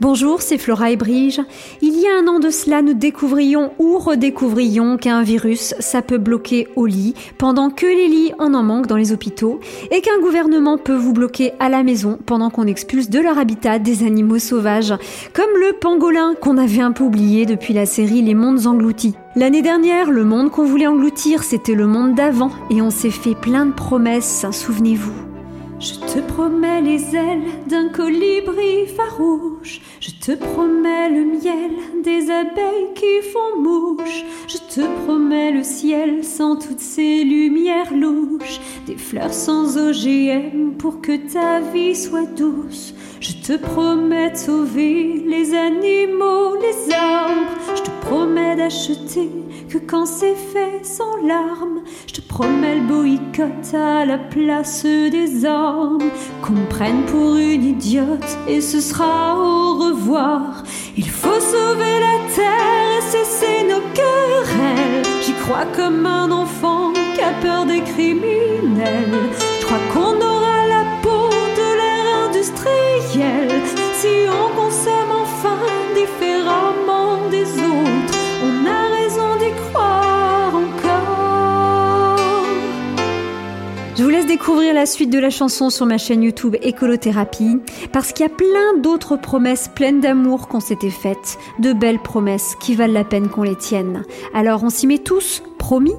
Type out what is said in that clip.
Bonjour, c'est Flora et Brige. Il y a un an de cela, nous découvrions ou redécouvrions qu'un virus, ça peut bloquer au lit, pendant que les lits en en manquent dans les hôpitaux, et qu'un gouvernement peut vous bloquer à la maison pendant qu'on expulse de leur habitat des animaux sauvages, comme le pangolin qu'on avait un peu oublié depuis la série Les Mondes Engloutis. L'année dernière, le monde qu'on voulait engloutir, c'était le monde d'avant, et on s'est fait plein de promesses, souvenez-vous. Je te promets les ailes d'un colibri farouche. Te promets le miel des abeilles qui font mouche. Je te promets le ciel sans toutes ces lumières louches. Des fleurs sans OGM pour que ta vie soit douce. Je te promets de sauver les animaux, que quand c'est fait sans larmes. Je te promets le boycott à la place des armes. Qu'on prenne pour une idiote et ce sera au revoir. Il faut sauver la terre et cesser nos querelles. J'y crois comme un enfant qui a peur des criminels. Je crois qu'on aura la peau de l'ère industrielle si on consomme enfin différemment des autres. Je vous laisse découvrir la suite de la chanson sur ma chaîne YouTube Écolothérapie, parce qu'il y a plein d'autres promesses pleines d'amour qu'on s'était faites, de belles promesses qui valent la peine qu'on les tienne. Alors on s'y met tous, promis?